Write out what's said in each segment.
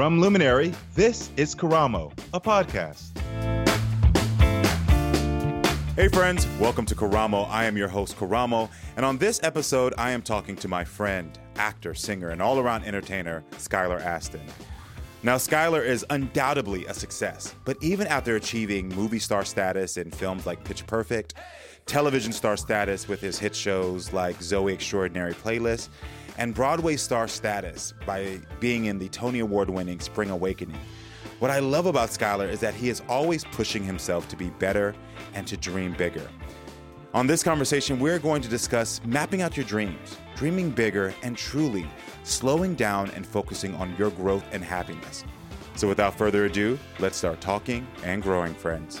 From Luminary, this is Karamo, a podcast. Hey, friends, welcome to Karamo. I am your host, Karamo, and on this episode, I am talking to my friend, actor, singer, and all around entertainer, Skylar Astin. Now, Skylar is undoubtedly a success, but even after achieving movie star status in films like Pitch Perfect, television star status with his hit shows like Zoey Extraordinary Playlist, and Broadway star status by being in the Tony Award winning Spring Awakening. What I love about Skylar is that he is always pushing himself to be better and to dream bigger. On this conversation, we're going to discuss mapping out your dreams, dreaming bigger, and truly slowing down and focusing on your growth and happiness. So, without further ado, let's start talking and growing, friends.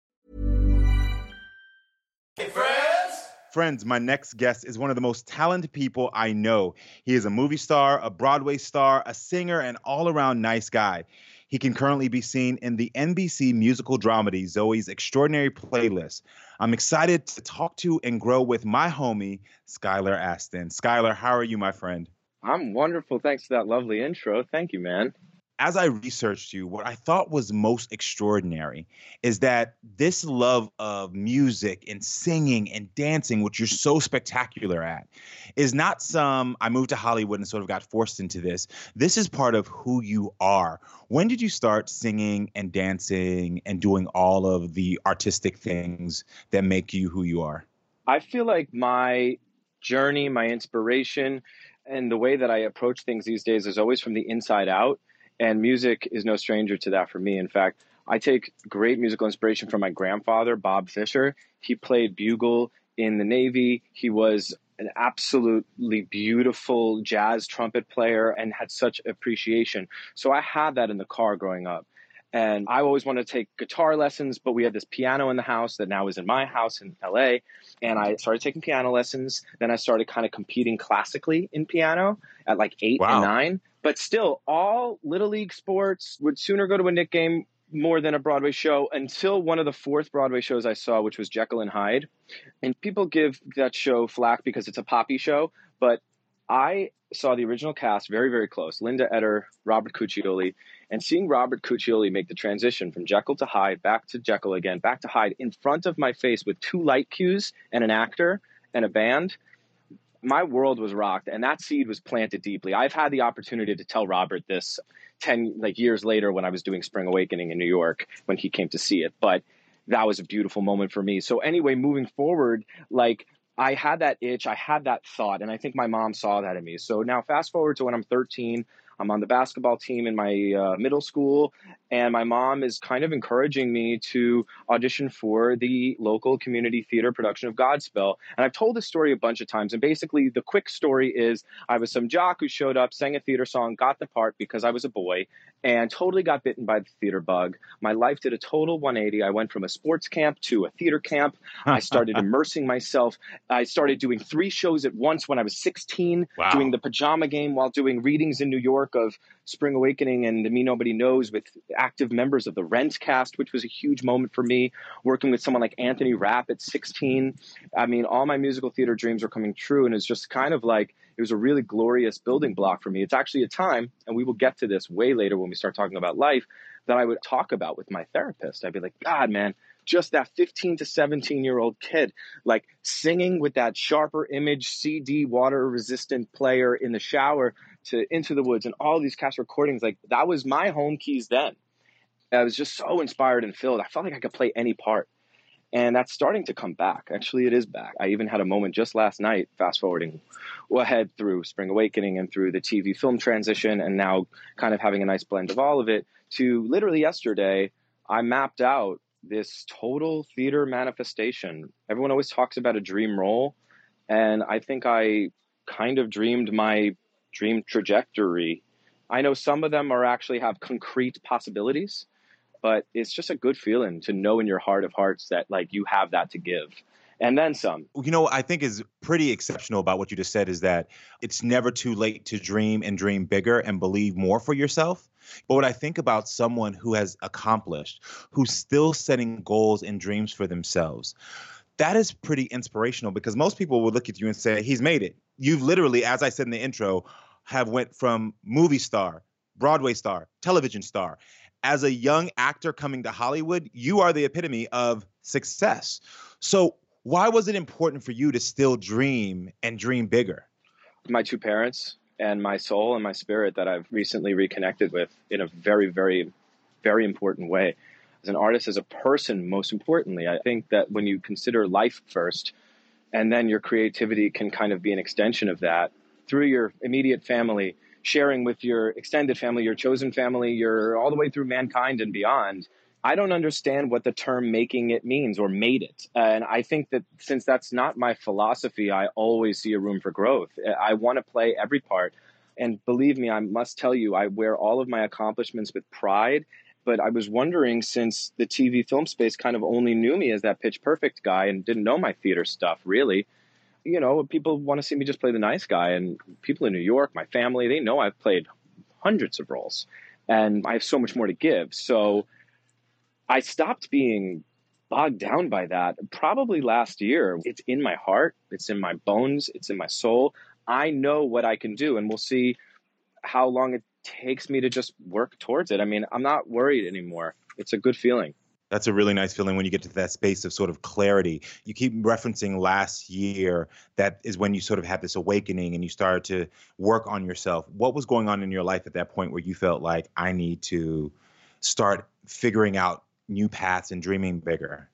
Friends, my next guest is one of the most talented people I know. He is a movie star, a Broadway star, a singer, and all around nice guy. He can currently be seen in the NBC musical dramedy Zoey's Extraordinary Playlist. I'm excited to talk to and grow with my homie, Skylar Astin. Skylar, how are you, my friend? I'm wonderful. Thanks for that lovely intro. Thank you, man. As I researched you, what I thought was most extraordinary is that this love of music and singing and dancing, which you're so spectacular at, is not some I moved to Hollywood and sort of got forced into this. This is part of who you are. When did you start singing and dancing and doing all of the artistic things that make you who you are? I feel like my journey, my inspiration, and the way that I approach things these days is always from the inside out. And music is no stranger to that for me. In fact, I take great musical inspiration from my grandfather, Bob Fisher. He played bugle in the Navy. He was an absolutely beautiful jazz trumpet player and had such appreciation. So I had that in the car growing up. And I always wanted to take guitar lessons, but we had this piano in the house that now is in my house in LA. And I started taking piano lessons. Then I started kind of competing classically in piano at like eight Wow. and nine. But still, all little league sports would sooner go to a Knick game more than a Broadway show until one of the fourth Broadway shows I saw, which was Jekyll and Hyde. And people give that show flack because it's a poppy show, but I saw the original cast very, very close Linda Eder, Robert Cuccioli, and seeing Robert Cuccioli make the transition from Jekyll to Hyde, back to Jekyll again, back to Hyde in front of my face with two light cues and an actor and a band. My world was rocked, and that seed was planted deeply. I've had the opportunity to tell Robert this ten like years later when I was doing Spring Awakening in New York when he came to see it. But that was a beautiful moment for me. So anyway, moving forward, like I had that itch, I had that thought, and I think my mom saw that in me. So now, fast forward to when I'm 13, I'm on the basketball team in my uh, middle school, and my mom is kind of encouraging me to audition for the local community theater production of Godspell. And I've told this story a bunch of times. And basically, the quick story is I was some jock who showed up, sang a theater song, got the part because I was a boy, and totally got bitten by the theater bug. My life did a total 180. I went from a sports camp to a theater camp. I started immersing myself. I started doing three shows at once when I was 16, Wow. doing the pajama game while doing readings in New York of Spring Awakening and Me Nobody Knows with active members of the Rent cast, which was a huge moment for me. Working with someone like Anthony Rapp at 16. I mean, all my musical theater dreams were coming true. And it's just kind of like, it was a really glorious building block for me. It's actually a time, and we will get to this way later when we start talking about life, that I would talk about with my therapist. I'd be like, God, man, just that 15 to 17 year old kid, like singing with that sharper image CD water resistant player in the shower to Into the Woods and all these cast recordings. Like that was my home keys then. I was just so inspired and filled. I felt like I could play any part. And that's starting to come back. Actually, it is back. I even had a moment just last night, fast forwarding ahead through Spring Awakening and through the TV film transition, and now kind of having a nice blend of all of it, to literally yesterday, I mapped out this total theater manifestation. Everyone always talks about a dream role, and I think I kind of dreamed my dream trajectory. I know some of them are actually have concrete possibilities, but it's just a good feeling to know in your heart of hearts that like you have that to give and then some. You know, I think is pretty exceptional about what you just said is that it's never too late to dream and dream bigger and believe more for yourself. But what I think about someone who has accomplished, who's still setting goals and dreams for themselves, that is pretty inspirational because most people would look at you and say, he's made it. You've literally, as I said in the intro, have went from movie star, Broadway star, television star. As a young actor coming to Hollywood, you are the epitome of success. So why was it important for you to still dream and dream bigger? My two parents and my soul and my spirit that I've recently reconnected with in a very, very, very important way. As an artist, as a person, most importantly, I think that when you consider life first, and then your creativity can kind of be an extension of that through your immediate family, sharing with your extended family, your chosen family, your all the way through mankind and beyond. I don't understand what the term making it means or made it. And I think that since that's not my philosophy, I always see a room for growth. I want to play every part. And believe me, I must tell you, I wear all of my accomplishments with pride. But I was wondering since the TV film space kind of only knew me as that pitch perfect guy and didn't know my theater stuff really. You know, people want to see me just play the nice guy. And people in New York, my family, they know I've played hundreds of roles and I have so much more to give. So, I stopped being bogged down by that probably last year. It's in my heart, it's in my bones, it's in my soul. I know what I can do, and we'll see how long it takes me to just work towards it. I mean, I'm not worried anymore. It's a good feeling. That's a really nice feeling when you get to that space of sort of clarity. You keep referencing last year. That is when you sort of had this awakening and you started to work on yourself. What was going on in your life at that point where you felt like I need to start figuring out new paths and dreaming bigger?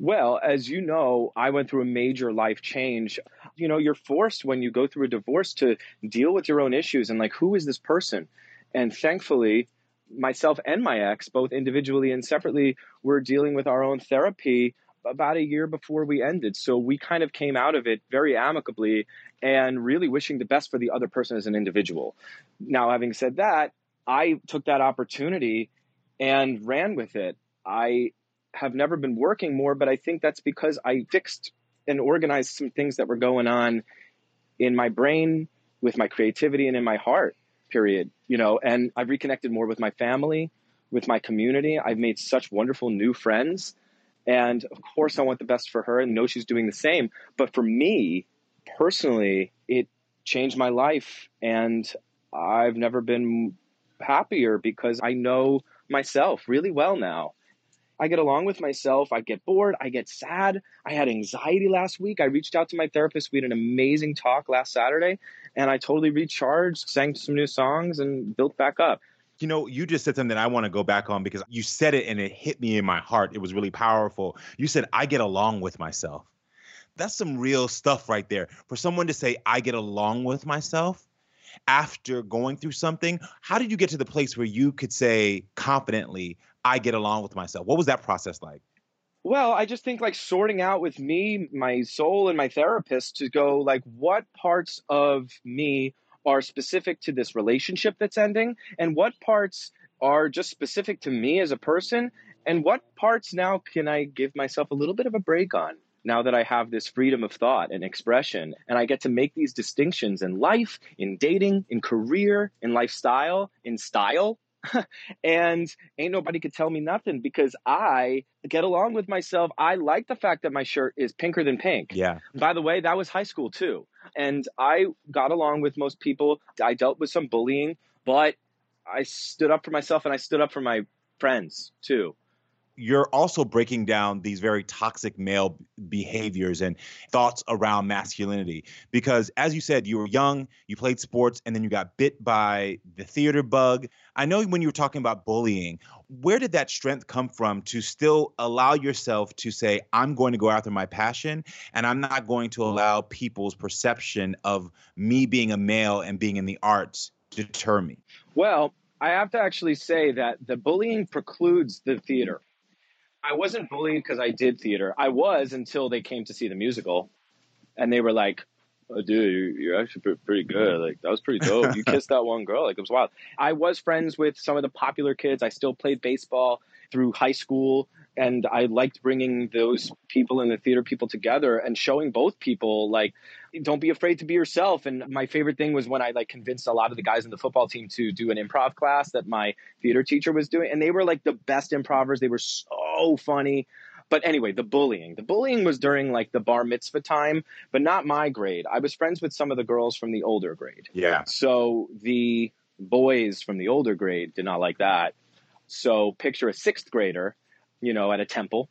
Well, as you know, I went through a major life change. You know, you're forced when you go through a divorce to deal with your own issues and like, who is this person? And thankfully, myself and my ex, both individually and separately, were dealing with our own therapy about a year before we ended. So we kind of came out of it very amicably and really wishing the best for the other person as an individual. Now, having said that, I took that opportunity and ran with it. I have never been working more, but I think that's because I fixed and organized some things that were going on in my brain, with my creativity, and in my heart, period. You know, and I've reconnected more with my family, with my community. I've made such wonderful new friends. And of course, I want the best for her and know she's doing the same. But for me personally, it changed my life. And I've never been happier because I know myself really well now. I get along with myself. I get bored. I get sad. I had anxiety last week. I reached out to my therapist. We had an amazing talk last Saturday, and I totally recharged, sang some new songs, and built back up. You know, you just said something that I want to go back on because you said it and it hit me in my heart. It was really powerful. You said, I get along with myself. That's some real stuff right there. For someone to say, I get along with myself after going through something, how did you get to the place where you could say confidently, I get along with myself. What was that process like? Well, I just think like sorting out with me, my soul, and my therapist to go like, what parts of me are specific to this relationship that's ending, and what parts are just specific to me as a person, and what parts now can I give myself a little bit of a break on now that I have this freedom of thought and expression, and I get to make these distinctions in life, in dating, in career, in lifestyle, in style, and ain't nobody could tell me nothing because I get along with myself. I like the fact that my shirt is pinker than pink. Yeah. By the way, that was high school too. And I got along with most people. I dealt with some bullying, but I stood up for myself and I stood up for my friends too. You're also breaking down these very toxic male behaviors and thoughts around masculinity. Because as you said, you were young, you played sports, and then you got bit by the theater bug. I know when you were talking about bullying, where did that strength come from to still allow yourself to say, I'm going to go after my passion and I'm not going to allow people's perception of me being a male and being in the arts deter me? Well, I have to actually say that the bullying precludes the theater. I wasn't bullied because I did theater. I was until they came to see the musical, and they were like, oh, "Dude, you're actually pretty good. Like that was pretty dope. You kissed that one girl. Like it was wild." I was friends with some of the popular kids. I still played baseball through high school and I liked bringing those people and the theater people together and showing both people like don't be afraid to be yourself. And my favorite thing was when I like convinced a lot of the guys in the football team to do an improv class that my theater teacher was doing and they were like the best improvers. They were so funny. But anyway the bullying. The bullying was during like the bar mitzvah time but not my grade. I was friends with some of the girls from the older grade. Yeah. So the boys from the older grade did not like that. So picture a sixth grader you know, at a temple.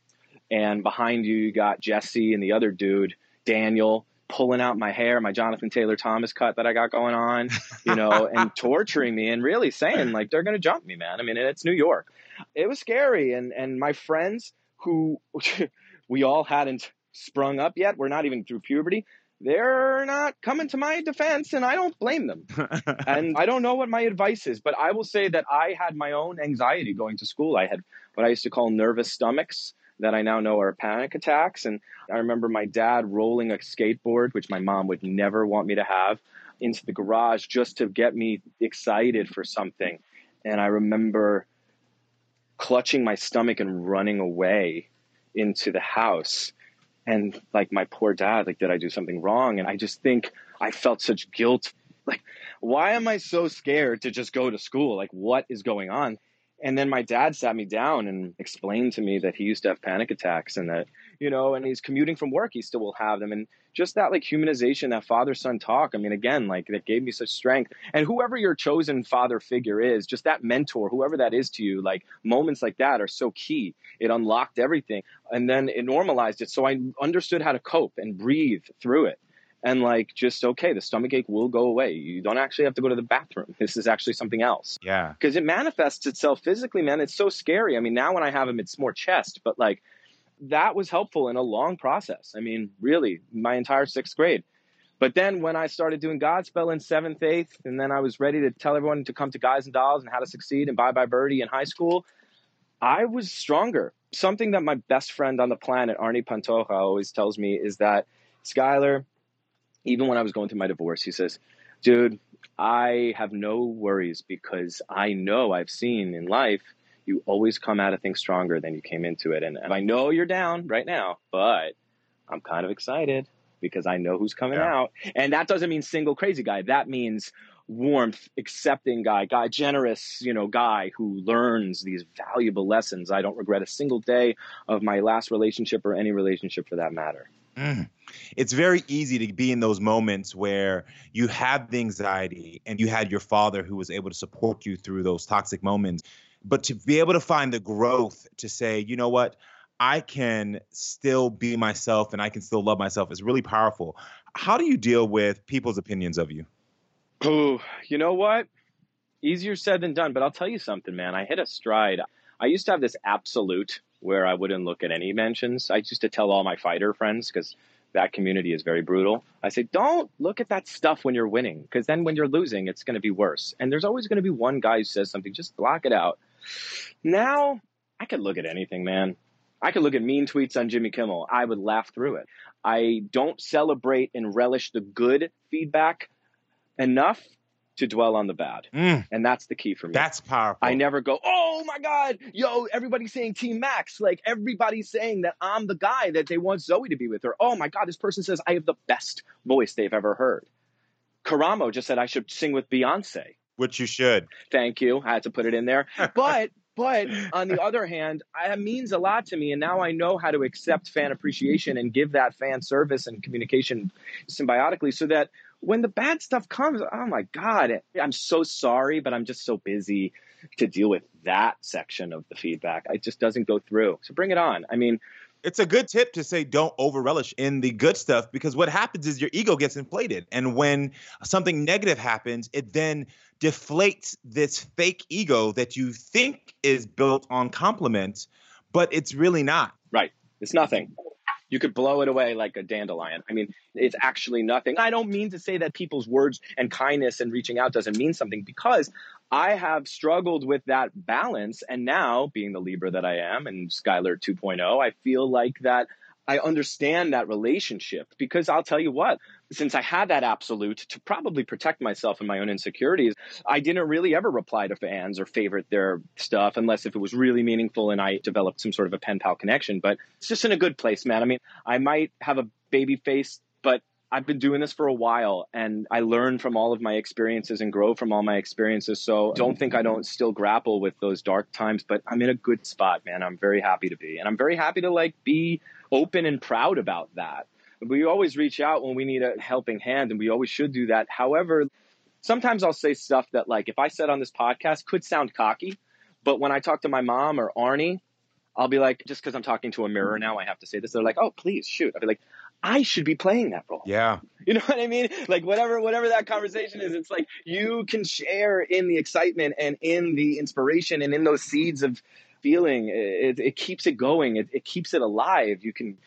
And behind you, you got Jesse and the other dude, Daniel, pulling out my hair, my Jonathan Taylor Thomas cut that I got going on, you know, and torturing me and really saying like they're going to jump me, man. I mean, it's New York. It was scary. And, and my friends who we all hadn't sprung up yet, we're not even through puberty. They're not coming to my defense, and I don't blame them. and I don't know what my advice is, but I will say that I had my own anxiety going to school. I had what I used to call nervous stomachs that I now know are panic attacks. And I remember my dad rolling a skateboard, which my mom would never want me to have, into the garage just to get me excited for something. And I remember clutching my stomach and running away into the house. And like my poor dad, like, did I do something wrong? And I just think I felt such guilt. Like, why am I so scared to just go to school? Like, what is going on? And then my dad sat me down and explained to me that he used to have panic attacks and that, you know, and he's commuting from work, he still will have them. And just that like humanization, that father son talk, I mean, again, like that gave me such strength. And whoever your chosen father figure is, just that mentor, whoever that is to you, like moments like that are so key. It unlocked everything. And then it normalized it. So I understood how to cope and breathe through it and like just okay the stomach ache will go away. You don't actually have to go to the bathroom. This is actually something else. Yeah. Because it manifests itself physically man. It's so scary. I mean now when i have them it's more chest but like that was helpful in a long process. I mean really my entire sixth grade. But then when i started doing godspell in seventh eighth and then i was ready to tell everyone to come to guys and dolls and how to succeed and bye bye birdie in high school i was stronger. Something that my best friend on the planet arnie pantoja always tells me is that skylar even when I was going through my divorce, he says, dude, I have no worries because I know I've seen in life you always come out of things stronger than you came into it. And, and I know you're down right now, but I'm kind of excited because I know who's coming yeah. out. And that doesn't mean single crazy guy. That means warmth, accepting guy, guy, generous, you know, guy who learns these valuable lessons. I don't regret a single day of my last relationship or any relationship for that matter. Mm. It's very easy to be in those moments where you have the anxiety and you had your father who was able to support you through those toxic moments. But to be able to find the growth to say, you know what, I can still be myself and I can still love myself is really powerful. How do you deal with people's opinions of you? Oh, you know what? Easier said than done, but I'll tell you something, man. I hit a stride. I used to have this absolute where I wouldn't look at any mentions. I used to tell all my fighter friends because that community is very brutal. I say, don't look at that stuff when you're winning because then when you're losing, it's going to be worse. And there's always going to be one guy who says something, just block it out. Now, I could look at anything, man. I could look at mean tweets on Jimmy Kimmel. I would laugh through it. I don't celebrate and relish the good feedback enough to dwell on the bad. Mm. And that's the key for me. That's powerful. I never go, oh my God, yo, everybody's saying Team Max. Like everybody's saying that I'm the guy that they want Zoey to be with. Or, oh my God, this person says I have the best voice they've ever heard. Karamo just said I should sing with Beyonce. Which you should. Thank you. I had to put it in there. but But on the other hand, it means a lot to me. And now I know how to accept fan appreciation and give that fan service and communication symbiotically so that when the bad stuff comes, oh my God, I'm so sorry, but I'm just so busy to deal with that section of the feedback. It just doesn't go through. So bring it on. I mean, it's a good tip to say don't over relish in the good stuff because what happens is your ego gets inflated. And when something negative happens, it then deflates this fake ego that you think is built on compliments, but it's really not. Right. It's nothing. You could blow it away like a dandelion. I mean, it's actually nothing. I don't mean to say that people's words and kindness and reaching out doesn't mean something because I have struggled with that balance. And now, being the Libra that I am and Skylar 2.0, I feel like that I understand that relationship because I'll tell you what, since I had that absolute to probably protect myself and my own insecurities, I didn't really ever reply to fans or favorite their stuff unless if it was really meaningful and I developed some sort of a pen pal connection. But it's just in a good place, man. I mean, I might have a baby face, but I've been doing this for a while and I learn from all of my experiences and grow from all my experiences. So don't think I don't still grapple with those dark times, but I'm in a good spot, man. I'm very happy to be. And I'm very happy to like be open and proud about that. We always reach out when we need a helping hand and we always should do that. However, sometimes I'll say stuff that like if I said on this podcast could sound cocky, but when I talk to my mom or Arnie, I'll be like, just because I'm talking to a mirror now, I have to say this. They're like, oh, please shoot. I'll be like, I should be playing that role. Yeah. You know what I mean? Like whatever whatever that conversation is, it's like you can share in the excitement and in the inspiration and in those seeds of feeling. It, it keeps it going. It, it keeps it alive. You can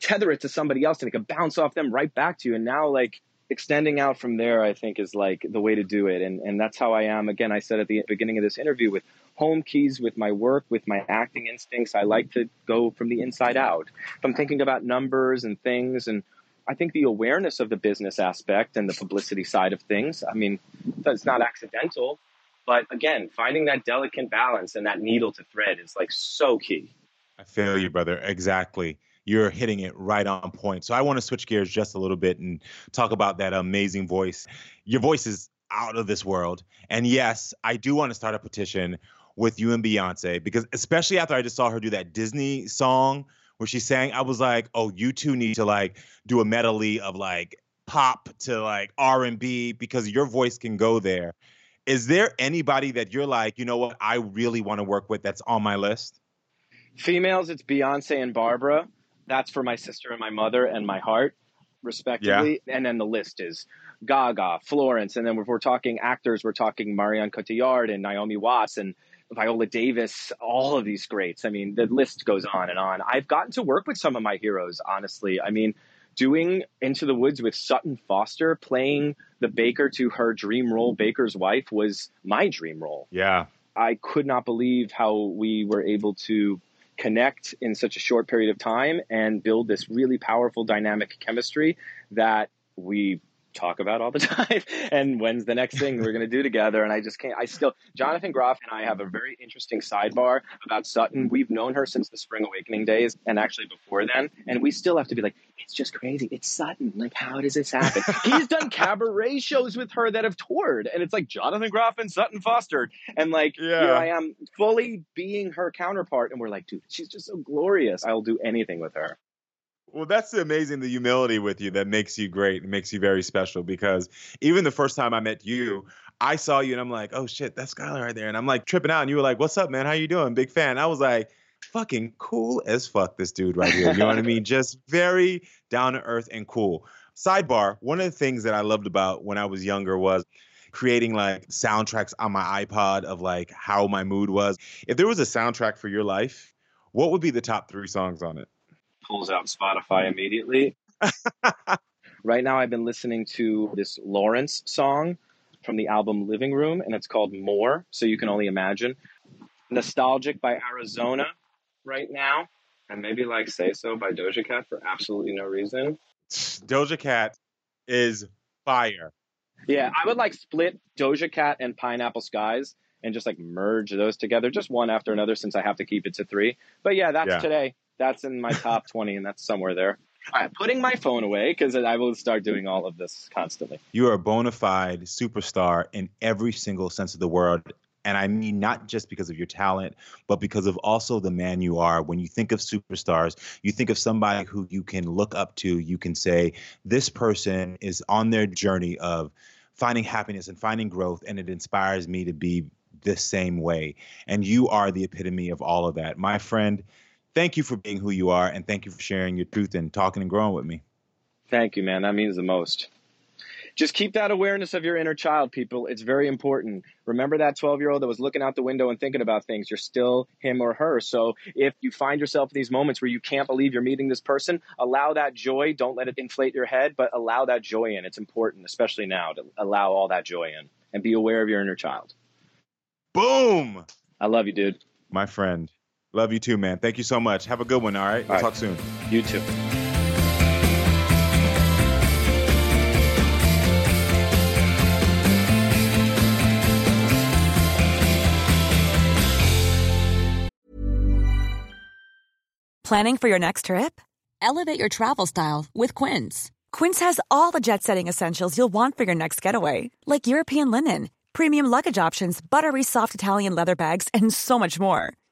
tether it to somebody else and it can bounce off them right back to you. And now like extending out from there, I think is like the way to do it. And and that's how I am. Again, I said at the beginning of this interview with home keys with my work, with my acting instincts. I like to go from the inside out. If I'm thinking about numbers and things, and I think the awareness of the business aspect and the publicity side of things, I mean, that's not accidental. But again, finding that delicate balance and that needle to thread is like so key. I feel you, brother. Exactly. You're hitting it right on point. So I want to switch gears just a little bit and talk about that amazing voice. Your voice is out of this world. And yes, I do want to start a petition with you and Beyonce because especially after I just saw her do that Disney song where she sang, I was like, oh, you two need to like do a medley of like pop to like R and B because your voice can go there. Is there anybody that you're like, you know what, I really want to work with that's on my list? Females, it's Beyonce and Barbara. That's for my sister and my mother and my heart, respectively. Yeah. And then the list is Gaga, Florence, and then if we're talking actors, we're talking Marion Cotillard and Naomi Watts and Viola Davis, all of these greats. I mean, the list goes on and on. I've gotten to work with some of my heroes, honestly. I mean, doing Into the Woods with Sutton Foster, playing the baker to her dream role, Baker's wife, was my dream role. Yeah. I could not believe how we were able to connect in such a short period of time and build this really powerful dynamic chemistry that we talk about all the time. And when's the next thing we're going to do together? And i just can't i still jonathan groff and i have a very interesting sidebar about sutton. We've known her since the spring awakening days and actually before then. And we still have to be like it's just crazy. It's sutton. Like how does this happen? He's done cabaret shows with her that have toured. And it's like jonathan groff and sutton foster and like yeah. here i am fully being her counterpart. And we're like dude she's just so glorious. I'll do anything with her well, that's the amazing the humility with you that makes you great. It makes you very special because even the first time I met you, I saw you and I'm like, oh shit, that's Skylar right there. And I'm like tripping out. And you were like, what's up, man? How you doing? Big fan. I was like, fucking cool as fuck, this dude right here. You know what I mean? Just very down to earth and cool. Sidebar, one of the things that I loved about when I was younger was creating like soundtracks on my iPod of like how my mood was. If there was a soundtrack for your life, what would be the top three songs on it? Pulls out Spotify immediately. right now, I've been listening to this Lawrence song from the album Living Room, and it's called More. So you can only imagine. Nostalgic by Arizona right now, and maybe like Say So by Doja Cat for absolutely no reason. Doja Cat is fire. Yeah, I would like split Doja Cat and Pineapple Skies and just like merge those together, just one after another, since I have to keep it to three. But yeah, that's yeah. today that's in my top 20 and that's somewhere there. All right, putting my phone away because I will start doing all of this constantly. You are a bona fide superstar in every single sense of the word. And I mean, not just because of your talent, but because of also the man you are. When you think of superstars, you think of somebody who you can look up to. You can say, this person is on their journey of finding happiness and finding growth, and it inspires me to be the same way. And you are the epitome of all of that. My friend, thank you for being who you are, and thank you for sharing your truth and talking and growing with me. Thank you, man. That means the most just keep that awareness of your inner child, people. It's very important. Remember that 12 year old that was looking out the window and thinking about things. You're still him or her. So if you find yourself in these moments where you can't believe you're meeting this person, allow that joy. Don't let it inflate your head, but allow that joy in. It's important, especially now, to allow all that joy in and be aware of your inner child. Boom. I love you, dude. My friend. Love you too, man. Thank you so much. Have a good one. All right. We'll all talk right. soon. You too. Planning for your next trip? Elevate your travel style with Quince. Quince has all the jet setting essentials you'll want for your next getaway, like European linen, premium luggage options, buttery soft Italian leather bags, and so much more.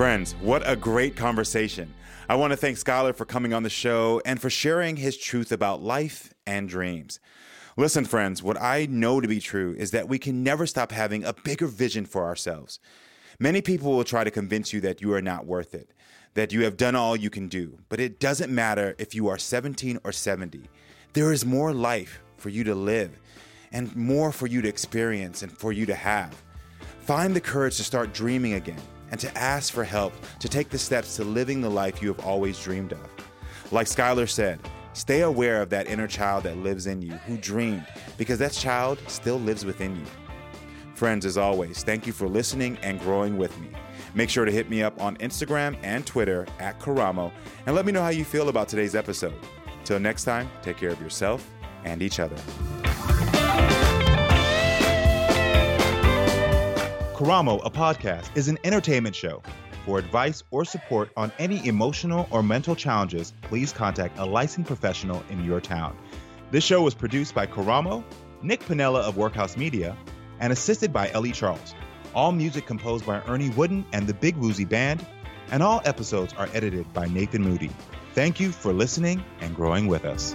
Friends, what a great conversation. I want to thank Skylar for coming on the show and for sharing his truth about life and dreams. Listen, friends, what I know to be true is that we can never stop having a bigger vision for ourselves. Many people will try to convince you that you are not worth it, that you have done all you can do, but it doesn't matter if you are 17 or 70. There is more life for you to live and more for you to experience and for you to have. Find the courage to start dreaming again and to ask for help to take the steps to living the life you have always dreamed of. Like Skylar said, stay aware of that inner child that lives in you who dreamed, because that child still lives within you. Friends, as always, thank you for listening and growing with me. Make sure to hit me up on Instagram and Twitter at Karamo and let me know how you feel about today's episode. Till next time, take care of yourself and each other. Karamo, a podcast, is an entertainment show. For advice or support on any emotional or mental challenges, please contact a licensed professional in your town. This show was produced by Karamo, Nick Pinella of Workhouse Media, and assisted by Ellie Charles. All music composed by Ernie Wooden and the Big Woozy Band, and all episodes are edited by Nathan Moody. Thank you for listening and growing with us.